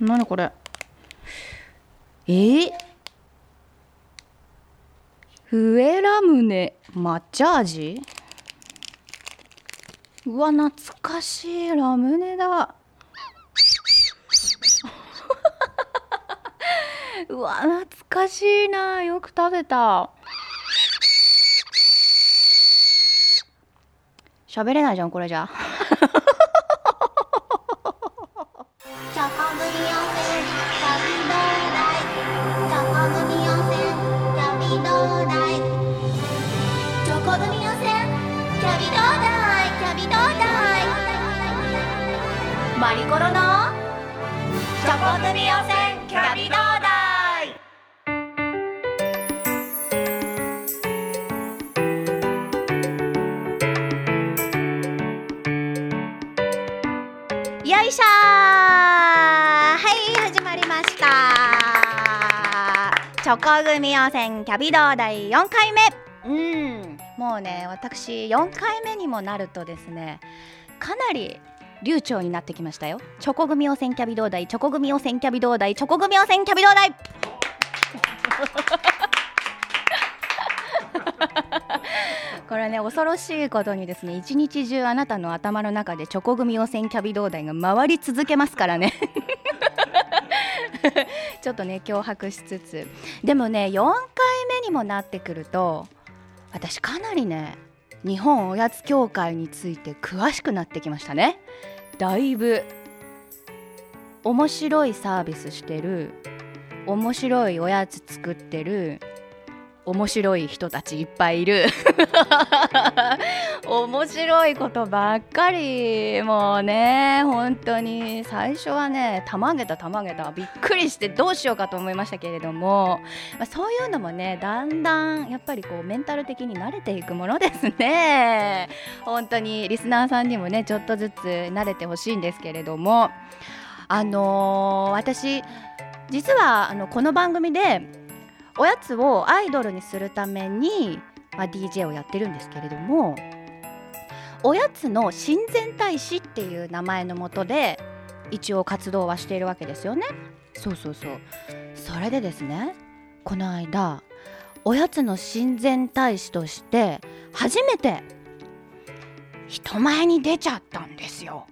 何これ？え？ー、フエラムネ抹茶味？うわ懐かしいラムネだ。うわ懐かしいな。よく食べた。喋れないじゃんこれじゃ。チョコグミ温泉キャビどうだいよいしょはい始まりました。チョコ組温泉キャビドー第4回目。うん。もうね私4回目にもなるとですねかなり流暢になってきましたよ。チョコ組温泉キャビドー大チョコ組温泉キャビドー大チョコ組温泉キャビドー大。これね恐ろしいことにですね一日中あなたの頭の中でチョコ組汚染キャビ同台が回り続けますからね。ちょっとね脅迫しつつ。でもね4回目にもなってくると私かなりね日本おやつ協会について詳しくなってきましたね。だいぶ面白いサービスしてる面白いおやつ作ってる面白い人たちいっぱいいる。面白いことばっかり。もうね本当に。最初はねたまげたたまげた。びっくりしてどうしようかと思いましたけれども、まあ、そういうのもねだんだんやっぱりこうメンタル的に慣れていくものですね。本当にリスナーさんにもねちょっとずつ慣れてほしいんですけれども。あのー私実はあのこの番組でおやつをアイドルにするために、まあ、DJ をやってるんですけれどもおやつの親善大使っていう名前のもとで一応活動はしているわけですよね。そうそうそうそれでですねこの間おやつの親善大使として初めて人前に出ちゃったんですよ。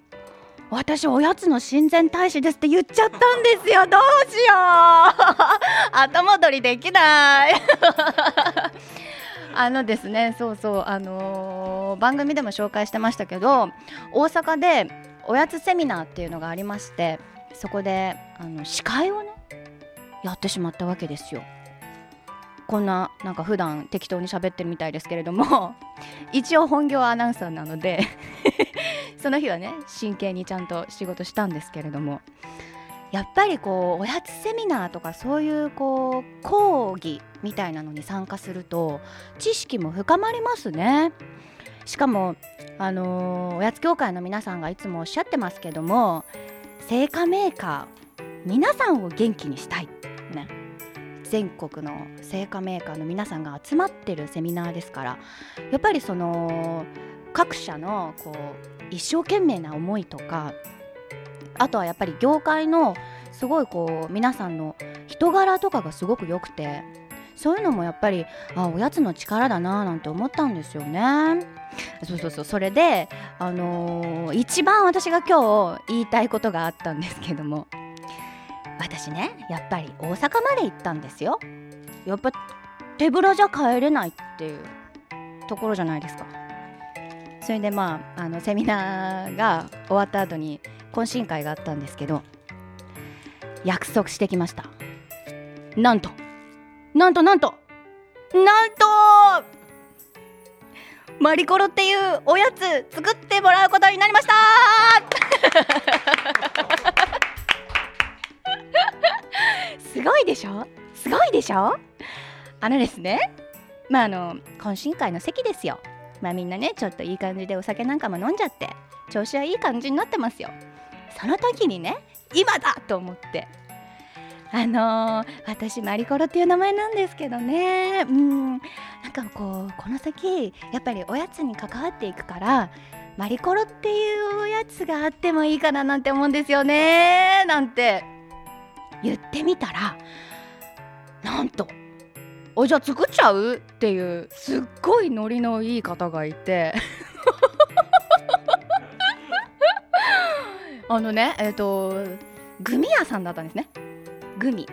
私おやつの親善大使ですって言っちゃったんですよどうしよう後戻りできない。あのですねそうそうあのー番組でも紹介してましたけど大阪でおやつセミナーっていうのがありましてそこであの司会をねやってしまったわけですよ。こんななんか普段適当に喋ってるみたいですけれども 一応本業アナウンサーなので その日はね真剣にちゃんと仕事したんですけれどもやっぱりこうおやつセミナーとかそういうこう講義みたいなのに参加すると知識も深まりますね。しかもあのーおやつ協会の皆さんがいつもおっしゃってますけども製菓メーカー皆さんを元気にしたい。ね。全国の製菓メーカーの皆さんが集まってるセミナーですからやっぱりその各社のこう一生懸命な思いとかあとはやっぱり業界のすごいこう皆さんの人柄とかがすごく良くてそういうのもやっぱりあおやつの力だななんて思ったんですよね。そうそうそうそれで、あのー一番私が今日言いたいことがあったんですけども私ねやっぱり大阪まで行ったんですよ。やっぱ手ぶらじゃ帰れないっていうところじゃないですか。それでまああのセミナーが終わった後に懇親会があったんですけど約束してきました。なんとなんとなんとなんとマリコロっていうおやつ作ってもらうことになりました。すごいでしょ？すごいでしょ？あのですねまああの懇親会の席ですよ。まあみんなねちょっといい感じでお酒なんかも飲んじゃって調子はいい感じになってますよその時にね今だと思って。あのー私マリコロっていう名前なんですけどね。うん。なんかこうこの先やっぱりおやつに関わっていくからマリコロっていうおやつがあってもいいかななんて思うんですよね。なんて。言ってみたらなんと「おじゃあ作っちゃう?」っていうすっごいノリのいい方がいて。あのねえっ、とグミ屋さんだったんですね。グミ。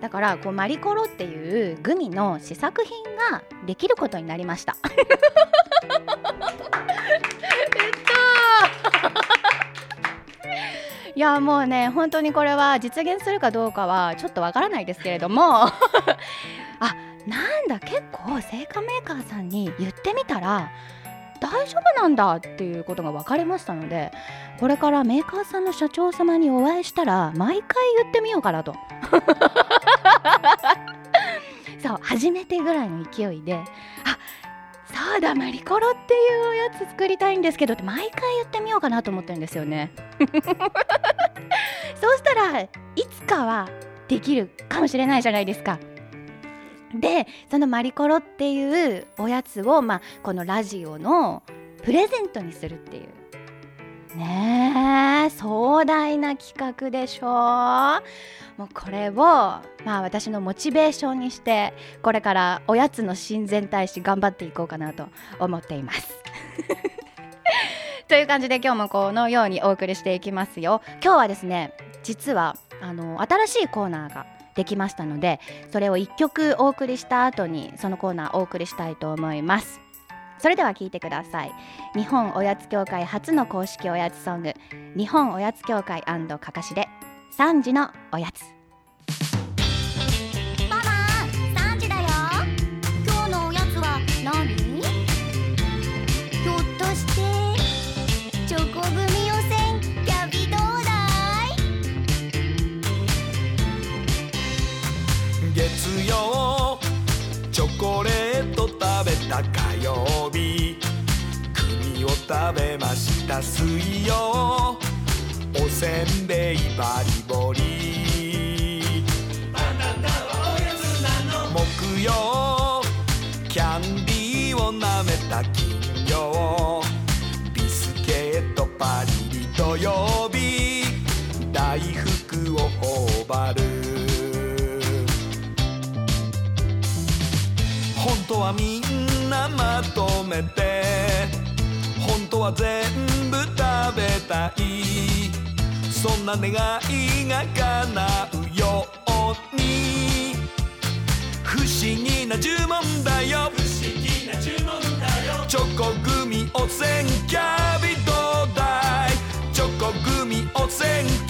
だからこうマリコロっていうグミの試作品ができることになりました。いやもうね本当にこれは実現するかどうかはちょっとわからないですけれども。あなんだ結構製菓メーカーさんに言ってみたら大丈夫なんだっていうことが分かりましたのでこれからメーカーさんの社長様にお会いしたら毎回言ってみようかなと。そう初めてぐらいの勢いであそうだマリコロっていうやつ作りたいんですけどって毎回言ってみようかなと思ってるんですよね。そうしたらいつかはできるかもしれないじゃないですか。でそのマリコロっていうおやつを、まあ、このラジオのプレゼントにするっていうねえ壮大な企画でしょもうこれを、まあ、私のモチベーションにしてこれからおやつの親善大使頑張っていこうかなと思っています。という感じで今日もこのようにお送りしていきますよ。今日はですね実はあの新しいコーナーができましたのでそれを1曲お送りした後にそのコーナーお送りしたいと思います。それでは聴いてください。日本おやつ協会初の公式おやつソング日本おやつ協会かかしで3時のおやつ曜日。栗を食べました。水曜。おせんべいバリボリ。木曜。キャンディーを舐めた金曜ビスケットパリリ土曜日。大福を頬張る。本当はみんなまとめて本当は全部食べたい。そんな願いが叶うように。不思議な呪文だよ。不思議な呪文だよ。チョコグミおせんキャビどうだいチョコグミおせんキャビ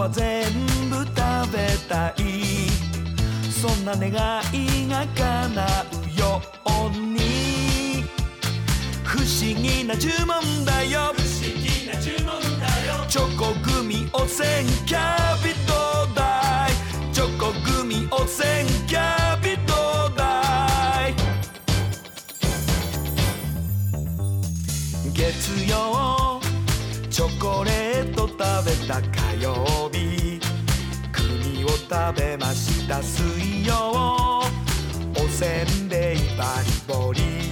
は全部食べたい。そんな願いが叶うように。不思議な呪文だよ。不思議な呪文だよ。チョコグミおせんキャビどうだいチョコグミおせ食べました。水曜おせんべいバリボリ。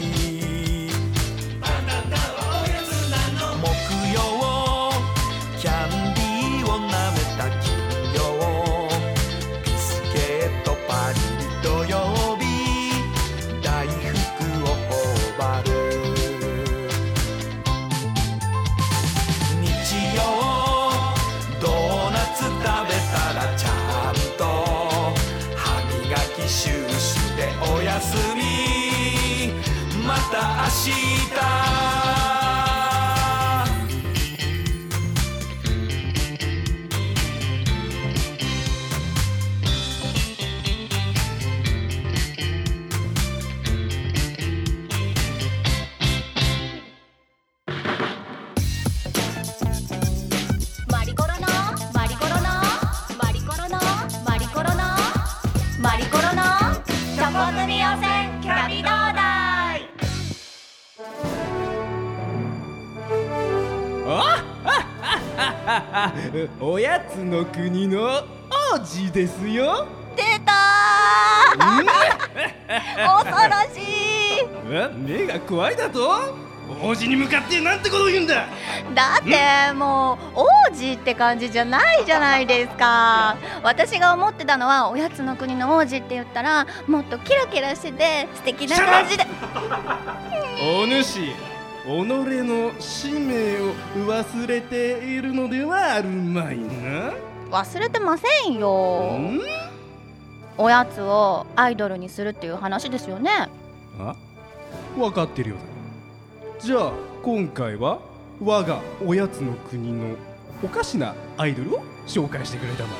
でおやすみ。また明日。おやつの国の王子ですよ。出たー。恐ろしい。え目が怖いだと？王子に向かってなんてことを言うんだ。だってもう王子って感じじゃないじゃないですか。私が思ってたのはおやつの国の王子って言ったらもっとキラキラしてて素敵な感じで。お主己の使命を忘れているのではあるまいな。忘れてませんよ。ん？おやつをアイドルにするっていう話ですよね。あ？分かってるようだ。じゃあ今回は我がおやつの国のおかしなアイドルを紹介してくれたま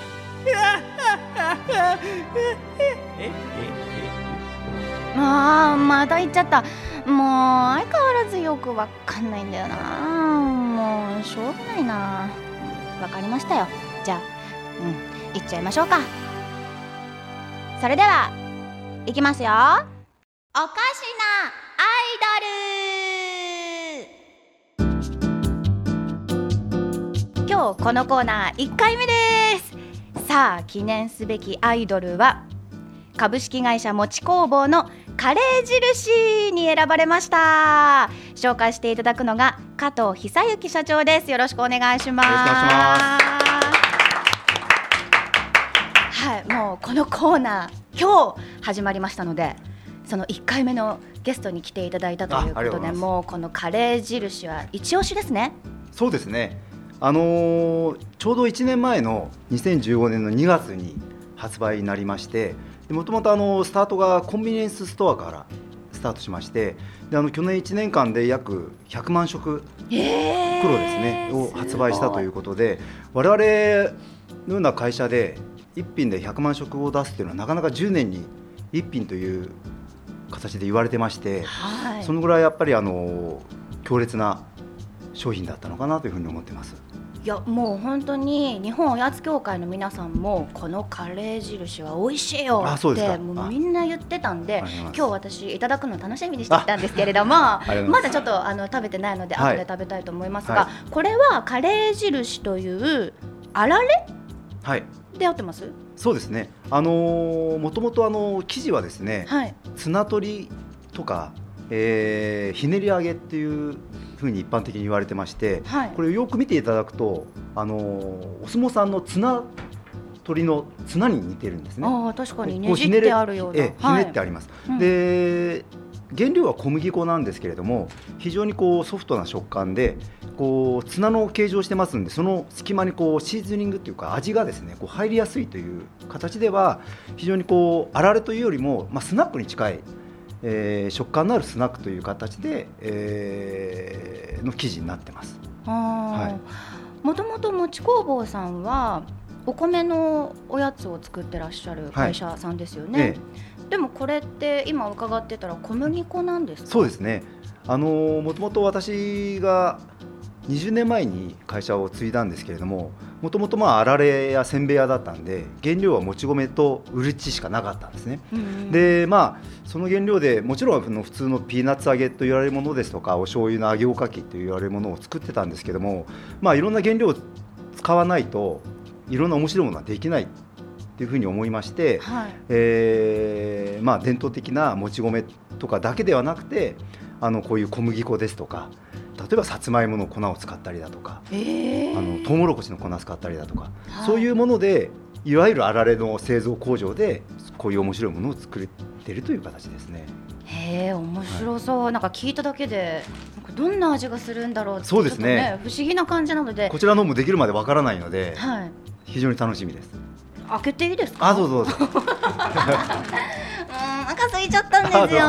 え。あーまた言っちゃったもう相変わらずよくわかんないんだよな。もうしょうがないな。わかりましたよ。じゃあうん行っちゃいましょうか。それでは行きますよ。おかしなアイドル。今日このコーナー1回目です。さあ記念すべきアイドルは株式会社もち工房のカレー印に選ばれました。紹介していただくのが加藤久幸社長です。よろしくお願いします。はいもうこのコーナー今日始まりましたのでその1回目のゲストに来ていただいたということでもうこのカレー印は一押しですね。そうですね。あのーちょうど1年前の2015年の2月に発売になりまして、もともとあのスタートがコンビニエンスストアからスタートしまして、であの去年1年間で約100万食え袋ですねを発売したということで、我々のような会社で1品で100万食を出すっていうのはなかなか10年に1品という形で言われてまして。はいそのぐらいやっぱりあの強烈な商品だったのかなというふうに思ってます。いやもう本当に日本おやつ協会の皆さんもこのカレー印は美味しいよってもうみんな言ってたんで今日私いただくの楽しみにしてきたんですけれどもまだちょっとあの食べてないのではい。後で食べたいと思いますが、はこれはカレー印というあられはい、で合ってます？そうですね。あのー、もともとあの生地はですね、はい。綱取りとか、えーひねり揚げっていうふうに一般的に言われてまして、はいこれをよく見ていただくと、あのーお相撲さんの綱取りの綱に似てるんですね。ああ確かにこねじってあるような、ええひねってあります。うんで原料は小麦粉なんですけれども非常にこうソフトな食感でこうツナの形状をしてますんでその隙間にこうシーズニングというか味がですねこう入りやすいという形では非常にこうあられというよりも、まあ、スナックに近い、えー食感のあるスナックという形で、えーの生地になってます。はもともともち工房さんはお米のおやつを作ってらっしゃる会社さんですよね、ええ。でもこれって今伺ってたら小麦粉なんですか？そうですね。あのもともと私が20年前に会社を継いだんですけれども、もともとまああられやせんべい屋だったんで、原料はもち米とうるちしかなかったんですね。うんでまあその原料でもちろんあの普通のピーナッツ揚げと言われるものですとかお醤油の揚げおかきと言われるものを作ってたんですけども、まあいろんな原料を使わないといろんな面白いものはできないっていうふうに思いまして、はいえーまあ、伝統的なもち米とかだけではなくてあのこういう小麦粉ですとか例えばさつまいもの粉を使ったりだとか、えあのトウモロコシの粉を使ったりだとか、はい。そういうものでいわゆるあられの製造工場でこういう面白いものを作っているという形ですね。へえ面白そう、なんか聞いただけでなんかどんな味がするんだろうってそうですね。ちょっと不思議な感じなので。こちらのもできるまでわからないのではい。非常に楽しみです。開けていいですか？あどうぞどうぞ。うんお腹空いちゃったんですよ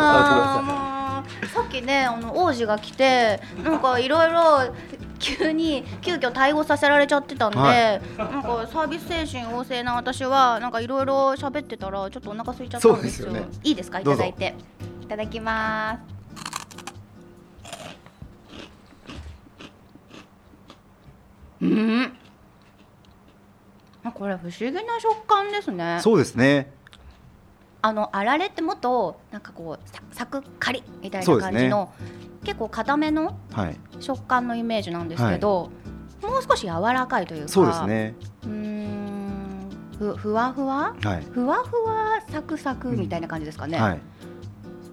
さっきねあの王子が来てなんかいろいろ急に急遽対応させられちゃってたんで、はい。なんかサービス精神旺盛な私はなんかいろいろ喋ってたらちょっとお腹空いちゃったんですよ。ね。いいですか？いただいて。いただきます。うん。あこれ不思議な食感ですね。そうですねあのあられってもっとなんかこうササクッカリッみたいな感じの、結構固めのはい。食感のイメージなんですけど、もう少し柔らかいというかそうですね。うーんふふわふわ？はい。ふわふわサクサクみたいな感じですかね、はい。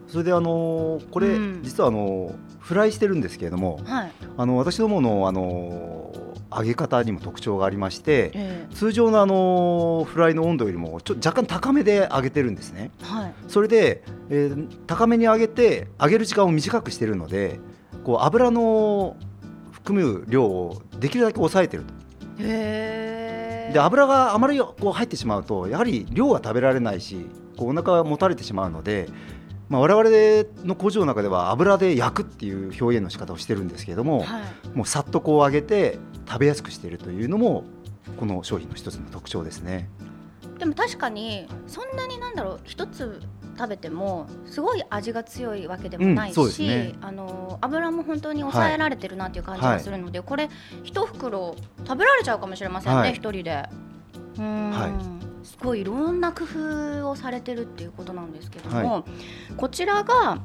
それであのーこれ、うん。実はあのーフライしてるんですけれどもはい。あの私どものあのー揚げ方にも特徴がありましてえ通常のあのーフライの温度よりもちょ若干高めで揚げてるんですね。えはい。それで、えー高めに揚げて揚げる時間を短くしてるのでこう油の含む量をできるだけ抑えてると。で油があまりこう入ってしまうとやはり量が食べられないしこうお腹がもたれてしまうので、まあ、我々の工場の中では油で焼くっていう表現の仕方をしてるんですけれども、はい。もうさっとこう揚げて食べやすくしているというのもこの商品の一つの特徴ですね。でも確かにそんなになんだろう一つ食べてもすごい味が強いわけでもないうんそうですし、ね。あの油も本当に抑えられてるなっていう感じがするので、これ一袋食べられちゃうかもしれませんねはい。一、人で。うーん。はすごいいろんな工夫をされてるっていうことなんですけども、こちらが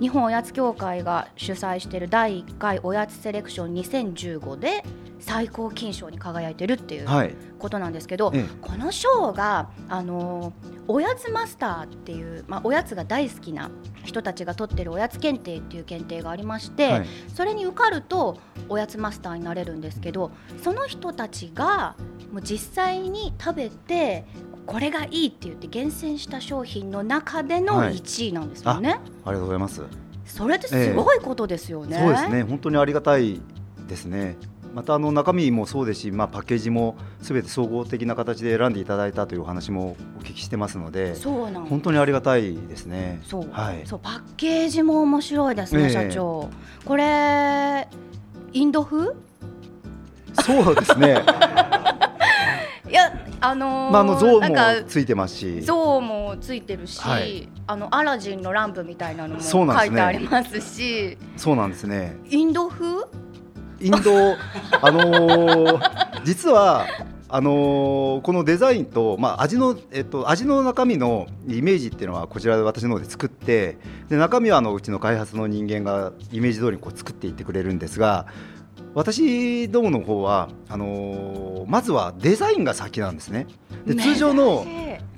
日本おやつ協会が主催している第1回おやつセレクション2015で最高金賞に輝いてるっていうはい、ことなんですけど、えこの賞が、あのーおやつマスターっていう、まあ、おやつが大好きな人たちが取ってるおやつ検定っていう検定がありまして、はい。それに受かるとおやつマスターになれるんですけどその人たちがもう実際に食べてこれがいいって言って厳選した商品の中でのはい1位なんですよね、ありがとうございます。それってすごいことですよね。そうですね本当にありがたいですね。またあの中身もそうですし、まあ、パッケージもすべて総合的な形で選んでいただいたというお話もお聞きしてますのでそうなん本当にありがたいですね。そう、はい、そうパッケージも面白いですね、ええ社長。これインド風？そうですね、いやあのーまあ、あの像なんかもついてますし。像もついてるし、はい。あのアラジンのランプみたいなのも書いてありますし、そうなんですね。インド風？インド、あのー実はあのーこのデザインと、まあ、味の、えっと、味の中身のイメージっていうのはこちらで私の方で作ってで中身はあのうちの開発の人間がイメージ通りにこう作っていってくれるんですが私どもの方はあのーまずはデザインが先なんですね。で通常の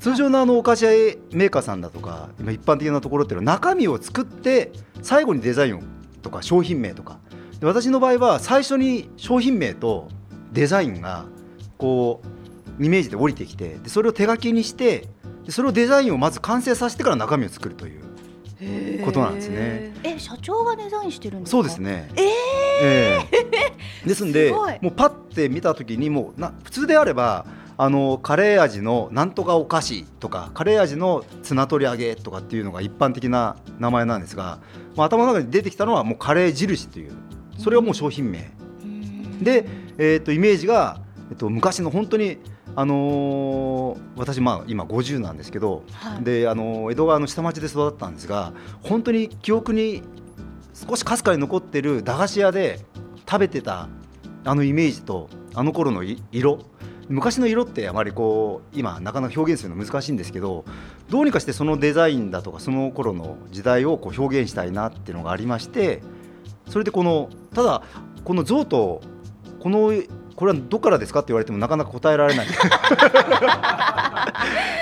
通常のあのお菓子屋メーカーさんだとか今一般的なところっていうのは中身を作って最後にデザインをとか商品名とか。で私の場合は最初に商品名とデザインがこうイメージで降りてきてでそれを手書きにしてでそれをデザインをまず完成させてから中身を作るということなんですね。え社長がデザインしてるんですか？そうです。ね。えーええ ですんでもうパッて見た時にもうな普通であればあのカレー味のなんとかお菓子とかカレー味のツナ取り揚げとかっていうのが一般的な名前なんですが、まあ、頭の中に出てきたのはもうカレー印というそれはもう商品名うんで、えー、とイメージが、えっと、昔の本当にあのー私まあ今50なんですけど、はい。であのー江戸川の下町で育ったんですが本当に記憶に少しかすかに残ってる駄菓子屋で食べてたあのイメージとあの頃のい色。昔の色ってあまりこう今なかなか表現するの難しいんですけどどうにかしてそのデザインだとかその頃の時代をこう表現したいなっていうのがありましてそれでこのただこの像とこのこれはどこからですかって言われてもなかなか答えられない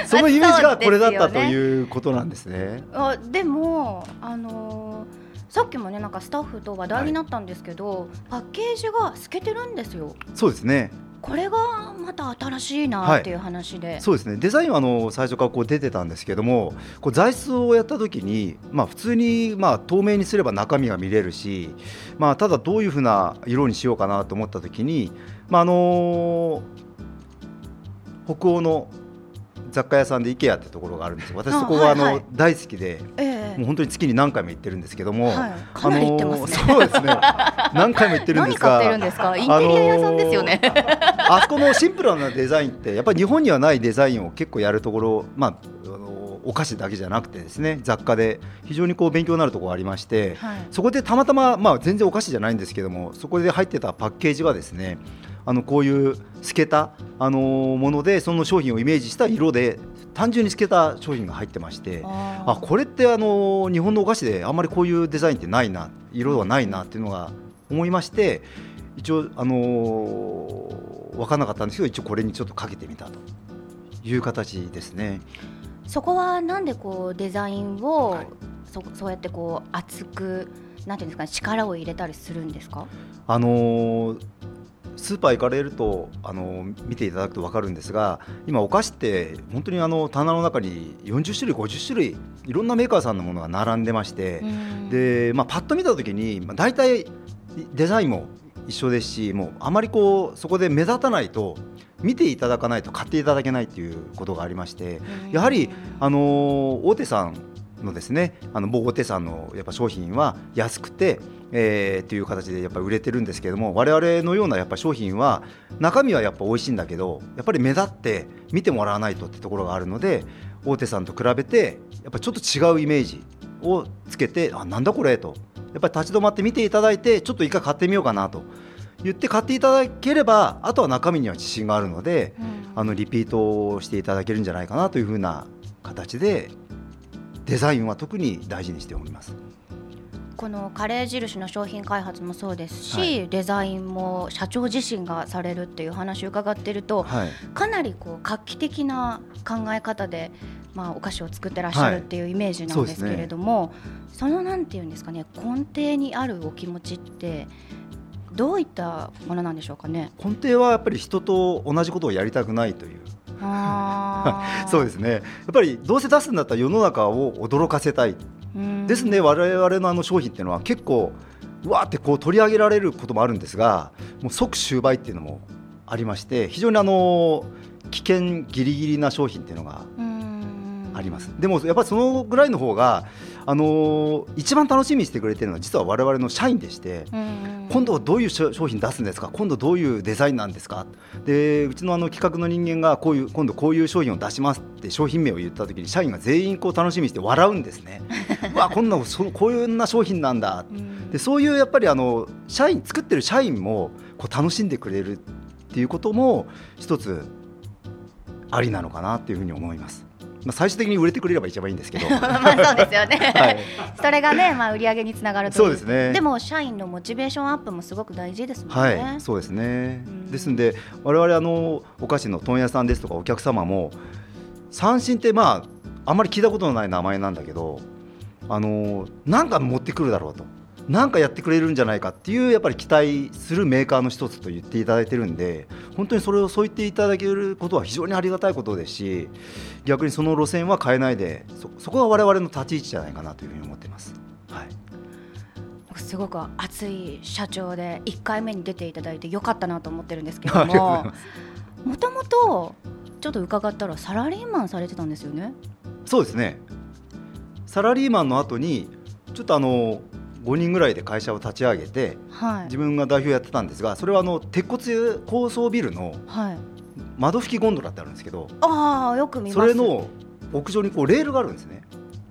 そのイメージがこれだったということなんですね。あでもあのーさっきもねなんかスタッフと話題になったんですけど、パッケージが透けてるんですよ。そうですねこれがまた新しいなっていう話で、そうですね。デザインはあの最初からこう出てたんですけどもこう材質をやった時に、まあ、普通にまあ透明にすれば中身が見れるし、まあ、ただどういうふうな色にしようかなと思った時に、まああの北欧の雑貨屋さんで IKEA ってところがあるんですよ。私そこはあの、あはいはい。大好きでえもう本当に月に何回も行ってるんですけども、はい。かなり行ってますねあのーそうですね。何回も行ってるんですが何買ですか？インテリア屋さんですよね、あそこのシンプルなデザインってやっぱり日本にはないデザインを結構やるところ、まあ、あのお菓子だけじゃなくてですね雑貨で非常にこう勉強になるところがありまして、はい。そこでたまたま、まあ、全然お菓子じゃないんですけどもそこで入ってたパッケージがですねあのこういう透けた、あのものでその商品をイメージした色で単純に透けた商品が入ってましてあこれってあの日本のお菓子であんまりこういうデザインってないな色はないなっていうのが思いまして一応あの分からなかったんですけど一応これにちょっとかけてみたという形ですね。そこはなんでこうデザインを、はい。そそうやってこう熱くなんていうんですかね力を入れたりするんですか？あのースーパー行かれると、あのー見ていただくと分かるんですが今お菓子って本当にあの棚の中に40種類50種類いろんなメーカーさんのものが並んでまして、で、まあ、パッと見た時に、まあ、大体デザインも一緒ですしもうあまりこうそこで目立たないと見ていただかないと買っていただけないということがありましてやはりあのー大手さんのですねあの某大手さんのやっぱ商品は安くて、えー、という形でやっぱ売れてるんですけども我々のようなやっぱ商品は中身はやっぱ美味しいんだけどやっぱり目立って見てもらわないとってところがあるので大手さんと比べてやっぱちょっと違うイメージをつけてあなんだこれと。やっぱり立ち止まって見ていただいてちょっと一回買ってみようかなと。言って買っていただければあとは中身には自信があるのであのリピートをしていただけるんじゃないかなというふうな形でデザインは特に大事にしております。このカレー印の商品開発もそうですし、はい。デザインも社長自身がされるっていう話を伺っているとはい、かなりこう画期的な考え方で、まあ、お菓子を作ってらっしゃるっていうイメージなんですけれども、そのなんていうんですかね根底にあるお気持ちってどういったものなんでしょうかね？根底はやっぱり人と同じことをやりたくないという。そうですね。やっぱりどうせ出すんだったら世の中を驚かせたい。うんですね我々のあの商品っていうのは結構うわーってこう取り上げられることもあるんですがもう即終売っていうのもありまして非常にあの危険ギリギリな商品っていうのがうん。あります。でもやっぱりそのぐらいの方があのー一番楽しみにしてくれてるのは実は我々の社員でしてうん今度どういう商品出すんですか？今度どういうデザインなんですか？でうちのあの企画の人間がこういう今度こういう商品を出しますって商品名を言った時に社員が全員こう楽しみにして笑うんですね。うわこんなそこういうな商品なんだ。うん。でそういうやっぱりあの社員作ってる社員もこう楽しんでくれるっていうことも一つありなのかなっていうふうに思います。まあ、最終的に売れてくれれば一番いいんですけど、まあそうですよね、はい、それがね、まあ、売り上げにつながるといそうですねでも社員のモチベーションアップもすごく大事ですもんね。はい、そうですねうん。ですんで、我々あのお菓子の問屋さんですとかお客様も三振ってまああんまり聞いたことのない名前なんだけど、あのなんか持ってくるだろうと。なんかやってくれるんじゃないかっていうやっぱり期待するメーカーの一つと言っていただいてるんで本当にそれをそう言っていただけることは非常にありがたいことですし逆にその路線は変えないでそそこが我々の立ち位置じゃないかなというふうに思ってます。はいすごく熱い社長で1回目に出ていただいてよかったなと思ってるんですけども もともとちょっと伺ったらサラリーマンされてたんですよね？そうですねサラリーマンの後にちょっとあの5人ぐらいで会社を立ち上げてはい。自分が代表やってたんですがそれはあの鉄骨高層ビルのはい、窓拭きゴンドラってあるんですけどああよく見ます。それの屋上にこうレールがあるんですね。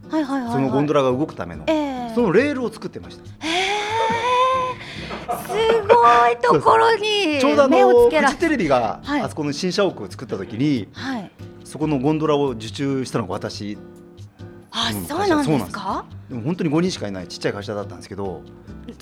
はいはいはい、はい、そのゴンドラが動くための。ええ。そのレールを作ってました。すごいところに ちょうどあのフジテレビがはい。あそこの新社屋を作った時にはい。そこのゴンドラを受注したのが私あ、うんそうなんですか？でも本当に5人しかいないちっちゃい会社だったんですけど。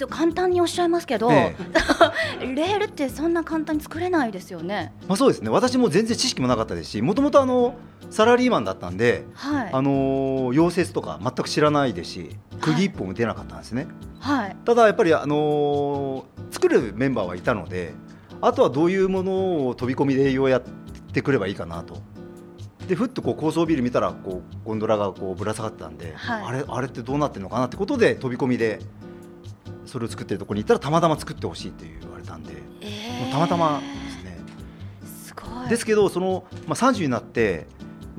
簡単におっしゃいますけど、え レールってそんな簡単に作れないですよね。まあそうですね。私も全然知識もなかったですしもともとあのサラリーマンだったんではい。あのー溶接とか全く知らないですし釘一本も出なかったんですね、はい。ただやっぱり、あのー作るメンバーはいたのであとはどういうものを飛び込みで営業やってくればいいかなとでふっとこう高層ビル見たらこうゴンドラがこうぶら下がってたんで、はい。あれあれってどうなってるのかなってことで飛び込みでそれを作ってるところに行ったらたまたま作ってほしいって言われたんで、えもうたまたまですね。すごい。ですけどその、まあ、30になって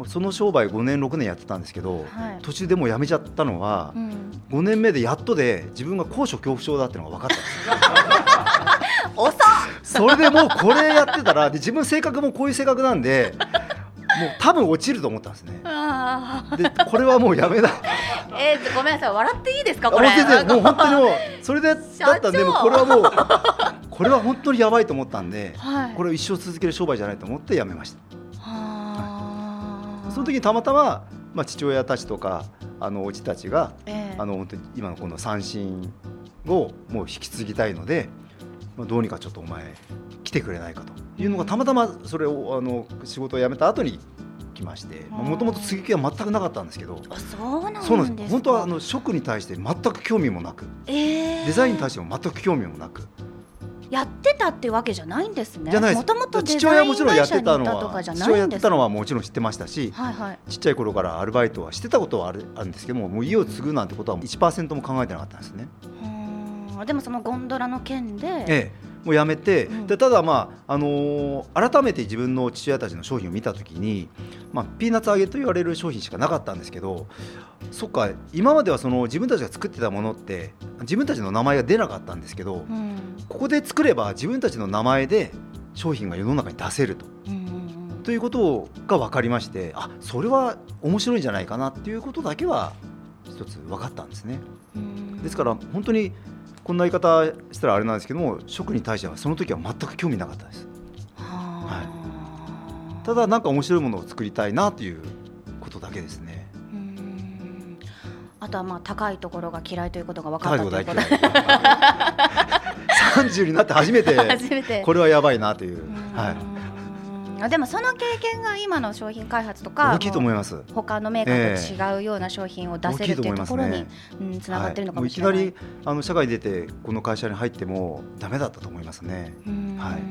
その商売5年6年やってたんですけど、はい。途中でもう辞めちゃったのは、うん。5年目でやっとで自分が高所恐怖症だっていうのが分かったんですよ。それでもうこれやってたらで自分性格もこういう性格なんでもう多分落ちると思ったんですね。でこれはもうやめだ えー、ごめんなさい笑っていいですかこれ。もう本当にもう それでだったんでもうこれはもうこれは本当にやばいと思ったんではい。これを一生続ける商売じゃないと思ってやめました。はあその時にたまたま、まあ、父親たちとかあのおじたちがええ。あの本当に今のこの三振をもう引き継ぎたいので、まあ、どうにかちょっとお前来てくれないかというのがたまたまそれをあの仕事を辞めた後に来ましてもともと継ぎ気は全くなかったんですけどあそうなんです本当はあの食に対して全く興味もなくえー。デザインに対しても全く興味もなく。やってたってわけじゃないんですね。じゃないです。もともとデ父親はもちろんやってたのは父親やってたのはもちろん知ってましたしはいはい。ちっちゃい頃からアルバイトはしてたことはあるあるんですけどももう家を継ぐなんてことは1%も考えてなかったんですね。でもそのゴンドラの件で、ええ、もうやめて、うんでただ、まああのー改めて自分の父親たちの商品を見たときに、まあ、ピーナッツ揚げと言われる商品しかなかったんですけどそっか今まではその自分たちが作ってたものって自分たちの名前が出なかったんですけどうんここで作れば自分たちの名前で商品が世の中に出せると。ということが分かりましてあそれは面白いんじゃないかなっていうことだけは一つ分かったんですね。うんですから本当にこんな言い方したらあれなんですけども食に対してはその時は全く興味なかったです。はあ。ただなんか面白いものを作りたいなということだけですね。うん。あとはまあ高いところが嫌いということが分かったというと。こと嫌い。30になって 初めて。これはやばいなという、うん。はい、あでもその経験が今の商品開発とか大きいと思います。他のメーカーと違うような商品を出せるっていうところにつながってるのかはい、もしれない。い。きなりあの社会に出てこの会社に入ってもダメだったと思いますね。うん。はい。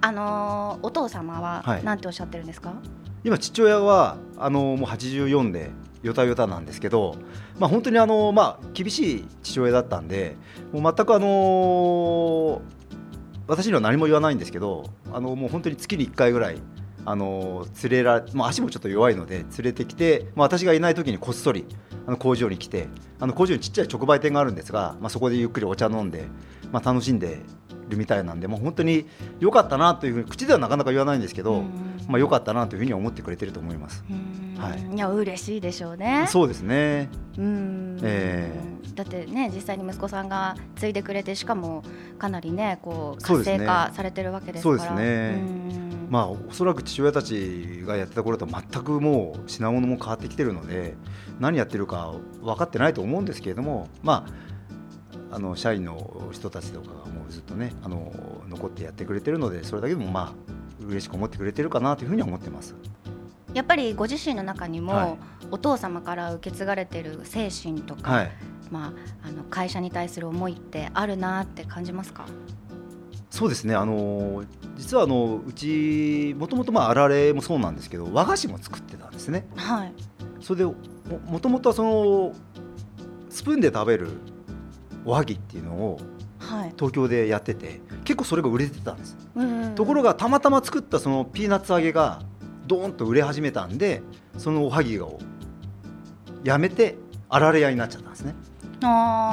あのーお父様ははい。なんておっしゃってるんですか？今父親はあのもう84でよたよたなんですけど、まあ、本当にあの、まあ、厳しい父親だったんでもう全くあの私には何も言わないんですけどあのもう本当に月に1回ぐらいあの連れらまあ、足もちょっと弱いので連れてきて、まあ、私がいない時にこっそりあの工場に来てあの工場にちっちゃい直売店があるんですが、まあ、そこでゆっくりお茶飲んで、まあ、楽しんでるみたいなんでもう本当に良かったなというふうに口ではなかなか言わないんですけど、うんまあ、良かったなというふうには思ってくれてると思います。うんはいいや嬉しいでしょうね。そうですね。うんえだってね実際に息子さんが継いでくれてしかもかなりねこう活性化されてるわけですから。そうですねうんまあおそらく父親たちがやってた頃と全くもう品物も変わってきてるので何やってるか分かってないと思うんですけれどもまああの社員の人たちとかがもうずっとねあの残ってやってくれてるのでそれだけでもまあ嬉しく思ってくれてるかなというふうには思ってます。やっぱりご自身の中にも、はいお父様から受け継がれてる精神とか、はい。まあ、あの会社に対する思いってあるなって感じますか？そうですね。あの実はあのうちもともとまああられもそうなんですけど和菓子も作ってたんですね。はいそれでももともとはそのスプーンで食べるおはぎっていうのをはい、東京でやってて結構それが売れてたんです、うんところがたまたま作ったそのピーナッツ揚げがドーンと売れ始めたんでそのおはぎをやめてあられ屋になっちゃったんですね。あ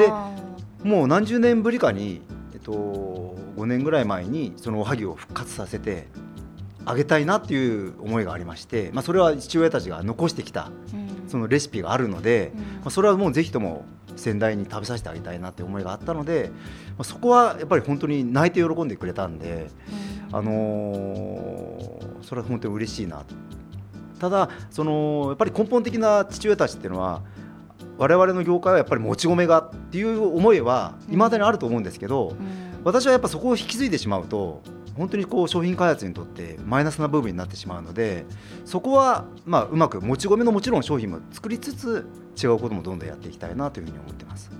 ー。もう何十年ぶりかに、えっと、5年ぐらい前にそのおはぎを復活させてあげたいなっていう思いがありまして、まあ、それは父親たちが残してきたうん。そのレシピがあるので、うん。まあ、それはもうぜひとも先代に食べさせてあげたいなって思いがあったので、まあ、そこはやっぱり本当に泣いて喜んでくれたんで、うんあのーそれは本当に嬉しいな。とただそのやっぱり根本的な父親たちっていうのは我々の業界はやっぱりもち米がっていう思いはいまだにあると思うんですけど、うん。私はやっぱそこを引き継いでしまうと本当にこう商品開発にとってマイナスな部分になってしまうのでそこはまあうまくもち米のもちろん商品も作りつつ違うこともどんどんやっていきたいなというふうに思ってます。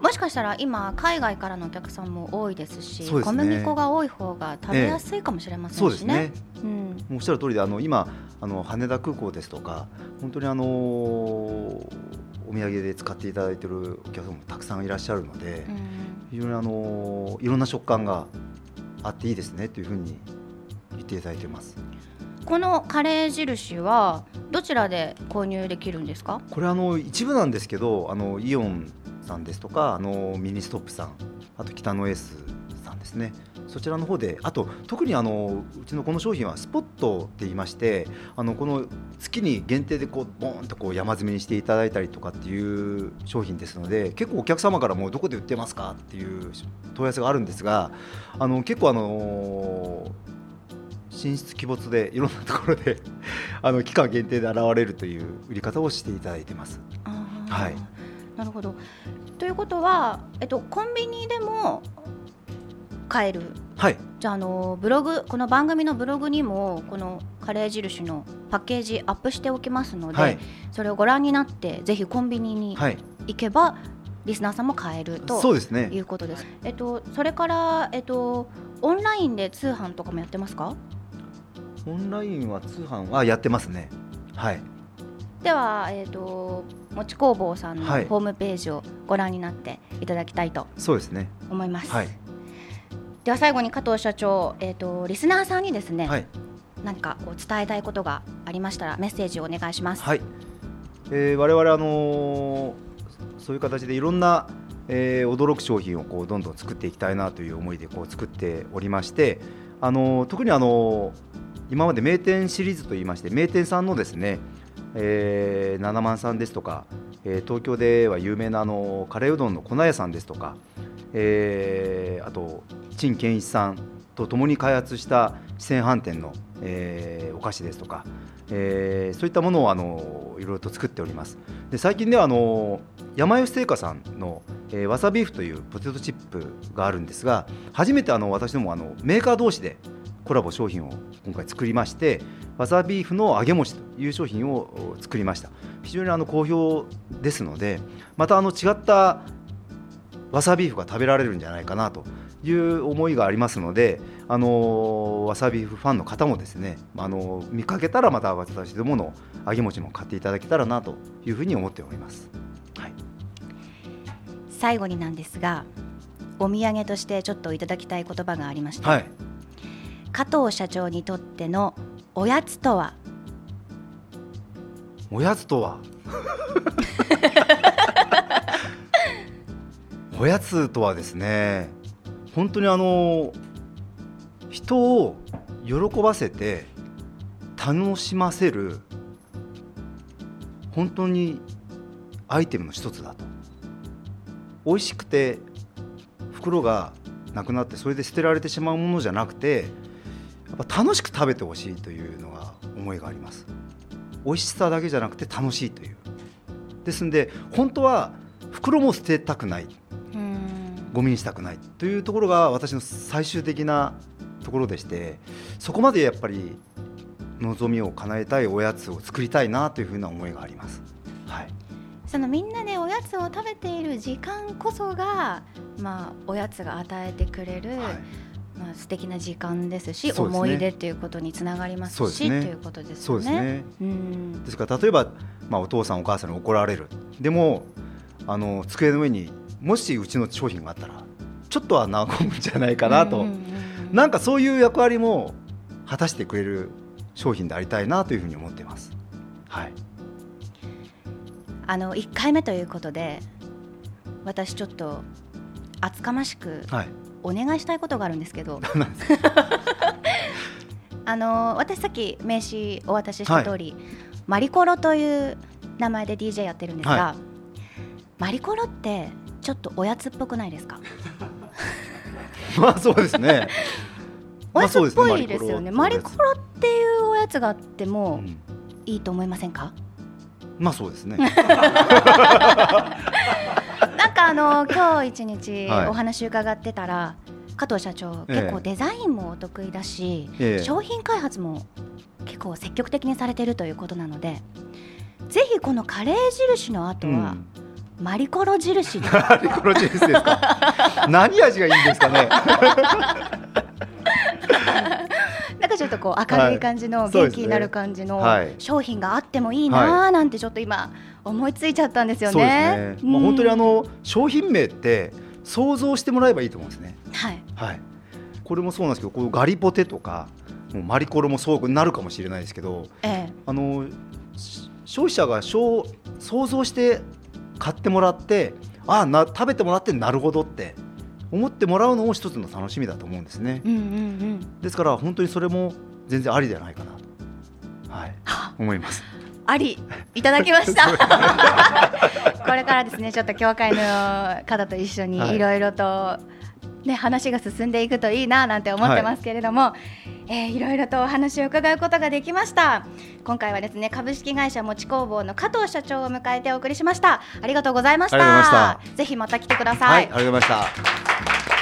もしかしたら今海外からのお客さんも多いですしね。小麦粉が多い方が食べやすいかもしれませんしね。そうん。おっしゃる通りであの今あの羽田空港ですとか本当にあのお土産で使っていただいているお客様もたくさんいらっしゃるので、うん。非常にあのいろんな食感があっていいですねというふうに言っていただいてます。このカレー印はどちらで購入できるんですか？これあの一部なんですけどあのイオンさんですとかあのミニストップさんあと北野エースさんですね。そちらの方であと特にあのうちのこの商品はスポットって言いましてあのこの月に限定でこうボーンとこう山積みにしていただいたりとかっていう商品ですので結構お客様からもうどこで売ってますかっていう問い合わせがあるんですがあの結構あの進出鬼没でいろんなところで あの期間限定で現れるという売り方をしていただいてます。はいなるほど。ということは、えっと、コンビニでも買える？はい。じゃああのブログこの番組のブログにもこのカレー印のパッケージアップしておきますので、はい。それをご覧になってぜひコンビニにはい。行けば、リスナーさんも買えるとそうですね。いうことです。えっとそれからえっとオンラインで通販とかもやってますか？オンラインは通販はやってますね。はい。ではえっともち工房さんのはい。ホームページをご覧になっていただきたいとそうですね。思います。はい。では最後に加藤社長、えっとリスナーさんにですね、はい。何かこう伝えたいことがありましたらメッセージをお願いします。はい、えー、我々あのーそういう形でいろんな、えー驚く商品をこうどんどん作っていきたいなという思いでこう作っておりまして、あのー特にあのー今まで名店シリーズといいまして名店さんのですね、えー、七万さんですとか、えー東京では有名なあのカレーうどんの粉屋さんですとか、えーあと陳健一さんと共に開発した四川飯店の、えーお菓子ですとか、えーそういったものをあのいろいろと作っております。で最近ではあの山吉製菓さんの、えーわさビーフというポテトチップがあるんですが初めてあの私どもあのメーカー同士でコラボ商品を今回作りましてわさビーフの揚げ餅という商品をお作りました。非常にあの好評ですのでまたあの違ったわさビーフが食べられるんじゃないかなという思いがありますので、あのーわさビーフファンの方もですね、あのー見かけたらまた私どもの揚げ餅も買っていただけたらなというふうに思っております。はい、最後になんですがお土産としてちょっといただきたい言葉がありまして、はい、加藤社長にとってのおやつとは？おやつとは？おやつとはですね本当にあの人を喜ばせて楽しませる本当にアイテムの一つだと。美味しくて袋がなくなってそれで捨てられてしまうものじゃなくてやっぱ楽しく食べてほしいというのが思いがあります。美味しさだけじゃなくて楽しいという。ですんで本当は袋も捨てたくない。ゴミにしたくないというところが私の最終的なところでしてそこまでやっぱり望みを叶えたいおやつを作りたいなというふうな思いがあります。はい、そのみんなでおやつを食べている時間こそが、まあ、おやつが与えてくれる、はいまあ素敵な時間ですしすね。思い出ということにつながりますしね。ということですよね。そうですね。うん。ですから例えば、まあ、お父さんお母さんに怒られるでもあの机の上にもしうちの商品があったらちょっとは和むんじゃないかなと、うんうんうんなんかそういう役割も果たしてくれる商品でありたいなというふうに思っています。はい、あの1回目ということで私ちょっと厚かましくはい、お願いしたいことがあるんですけど。あの私さっき名刺お渡しした通り、マリコロという名前で DJ やってるんですが、はマリコロってちょっとおやつっぽくないですか？まあそうですね。おやつっぽいですよね、マリコマリコロっていうおやつがあってうもん。いいと思いませんか、まあそうですね。なんかあの 今日一日はい。お話伺ってたら、加藤社長ええ。結構デザインもお得意だし、ええ。商品開発も結構積極的にされてるということなのでぜひこのカレー印の後は、うん。マリコロ印で マリコロジュースですか？何味がいいんですかね？かちょっとこう明るい感じの、元気になる感じのはい。商品があってもいいなーなんてちょっと今思いついちゃったんですよね。まあうん。本当にあの商品名って想像してもらえばいいと思うんですね。はい。はい。これもそうなんですけど、こうガリポテとか、もうマリコロもそうなるかもしれないですけどえあのし消費者が想想像して買ってもらってああな食べてもらってなるほどって思ってもらうのも一つの楽しみだと思うんですね。えうんうんうん。ですから本当にそれも全然ありじゃないかな。と、はい、思います。あり。いただきました。これからですねちょっと協会の方と一緒にはい。いろいろと、ね、話が進んでいくといいななんて思ってますけれども、えーいろいろとお話を伺うことができました。今回はですね株式会社もち工房の加藤社長を迎えてお送りしました。ありがとうございました。ぜひまた来てくださはい、い、ありがとうございました。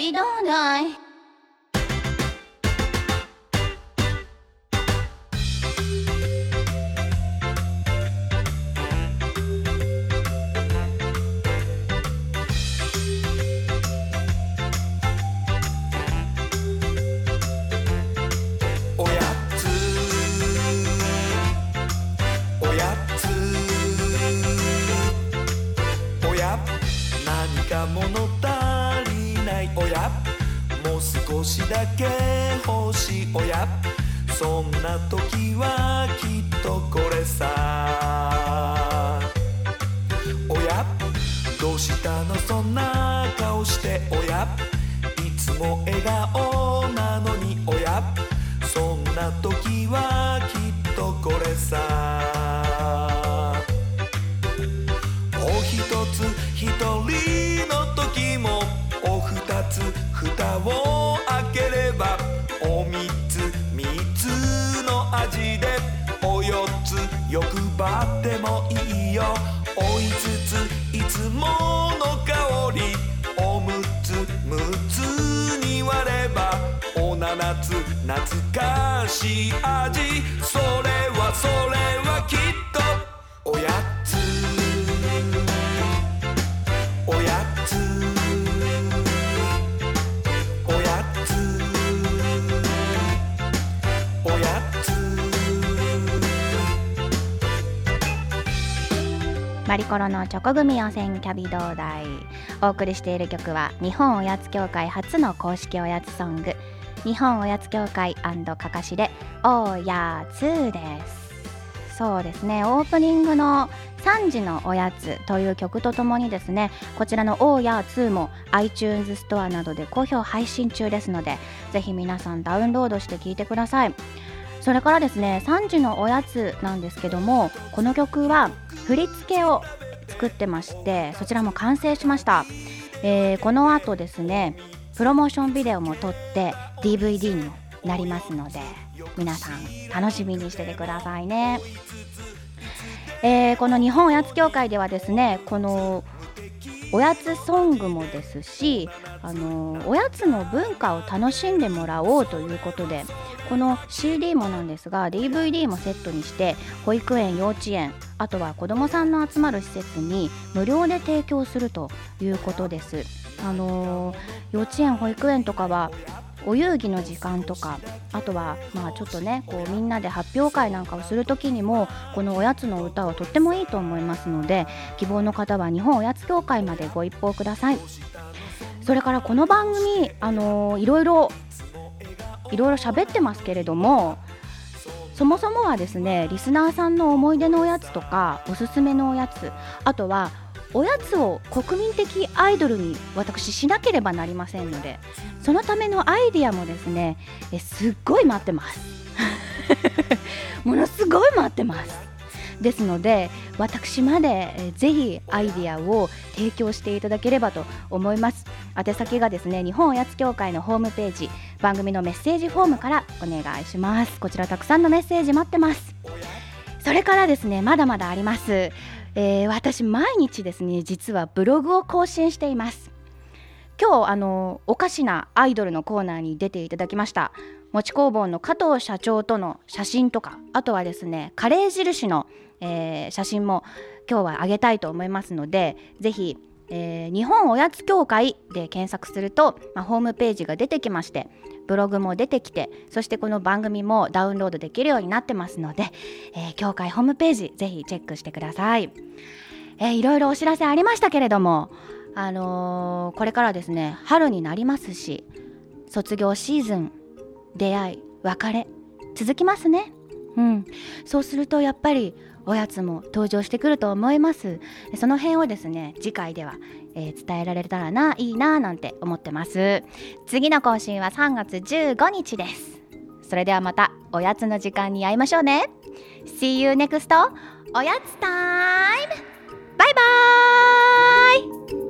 旅どうしい味それはそれはきっと。おやつ。おやつ。おやつ。おやつ。マリコロのチョコ組温泉キャビどうだいお送りしている曲は日本おやつ協会初の公式おやつソング。日本おやつ協会かかしでおやつです。そうですね。オープニングの3時のおやつという曲とともにですねこちらのおやつも iTunes ストアなどで好評配信中ですのでぜひ皆さんダウンロードして聴いてください。それからですね3時のおやつなんですけどもこの曲は振り付けを作ってましてそちらも完成しました、えーこの後ですねプロモーションビデオも撮って DVD にもなりますので皆さん楽しみにしててくださいね、えーこの日本おやつ協会ではですねこのおやつソングもですし、あのおやつの文化を楽しんでもらおうということでこの CD もなんですが DVD もセットにして保育園幼稚園あとは子どもさんの集まる施設に無料で提供するということです。あの幼稚園保育園とかはお遊戯の時間とかあとはまあちょっとねこうみんなで発表会なんかをする時にもこのおやつの歌はとってもいいと思いますので希望の方は日本おやつ協会までご一報ください。それからこの番組あのいろいろいろいろ喋ってますけれどもそもそもはですねリスナーさんの思い出のおやつとかおすすめのおやつあとはおやつを国民的アイドルに私しなければなりませんのでそのためのアイディアもですねえすっごい待ってます。ものすごい待ってます。ですので私までえーぜひアイディアを提供していただければと思います。宛先がですね日本おやつ協会のホームページ番組のメッセージフォームからお願いします。こちらたくさんのメッセージ待ってます。それからですねまだまだあります、えー私毎日ですね実はブログを更新しています。今日あのおかしなアイドルのコーナーに出ていただきました。餅工房の加藤社長との写真とかあとはですねカレー印の、えー写真も今日はあげたいと思いますのでぜひえー日本おやつ協会で検索すると、まあ、ホームページが出てきましてブログも出てきてそしてこの番組もダウンロードできるようになってますので、えー協会ホームページぜひチェックしてください、えーいろいろお知らせありましたけれどもあのーこれからですね春になりますし卒業シーズン出会い別れ続きますね。うん。そうするとやっぱりおやつも登場してくると思います。その辺をですね次回では、えー、伝えられたらないいななんて思ってます。次の更新は3月15日です。それではまたおやつの時間に会いましょうね。See you next おやつタイム。バイバーイ。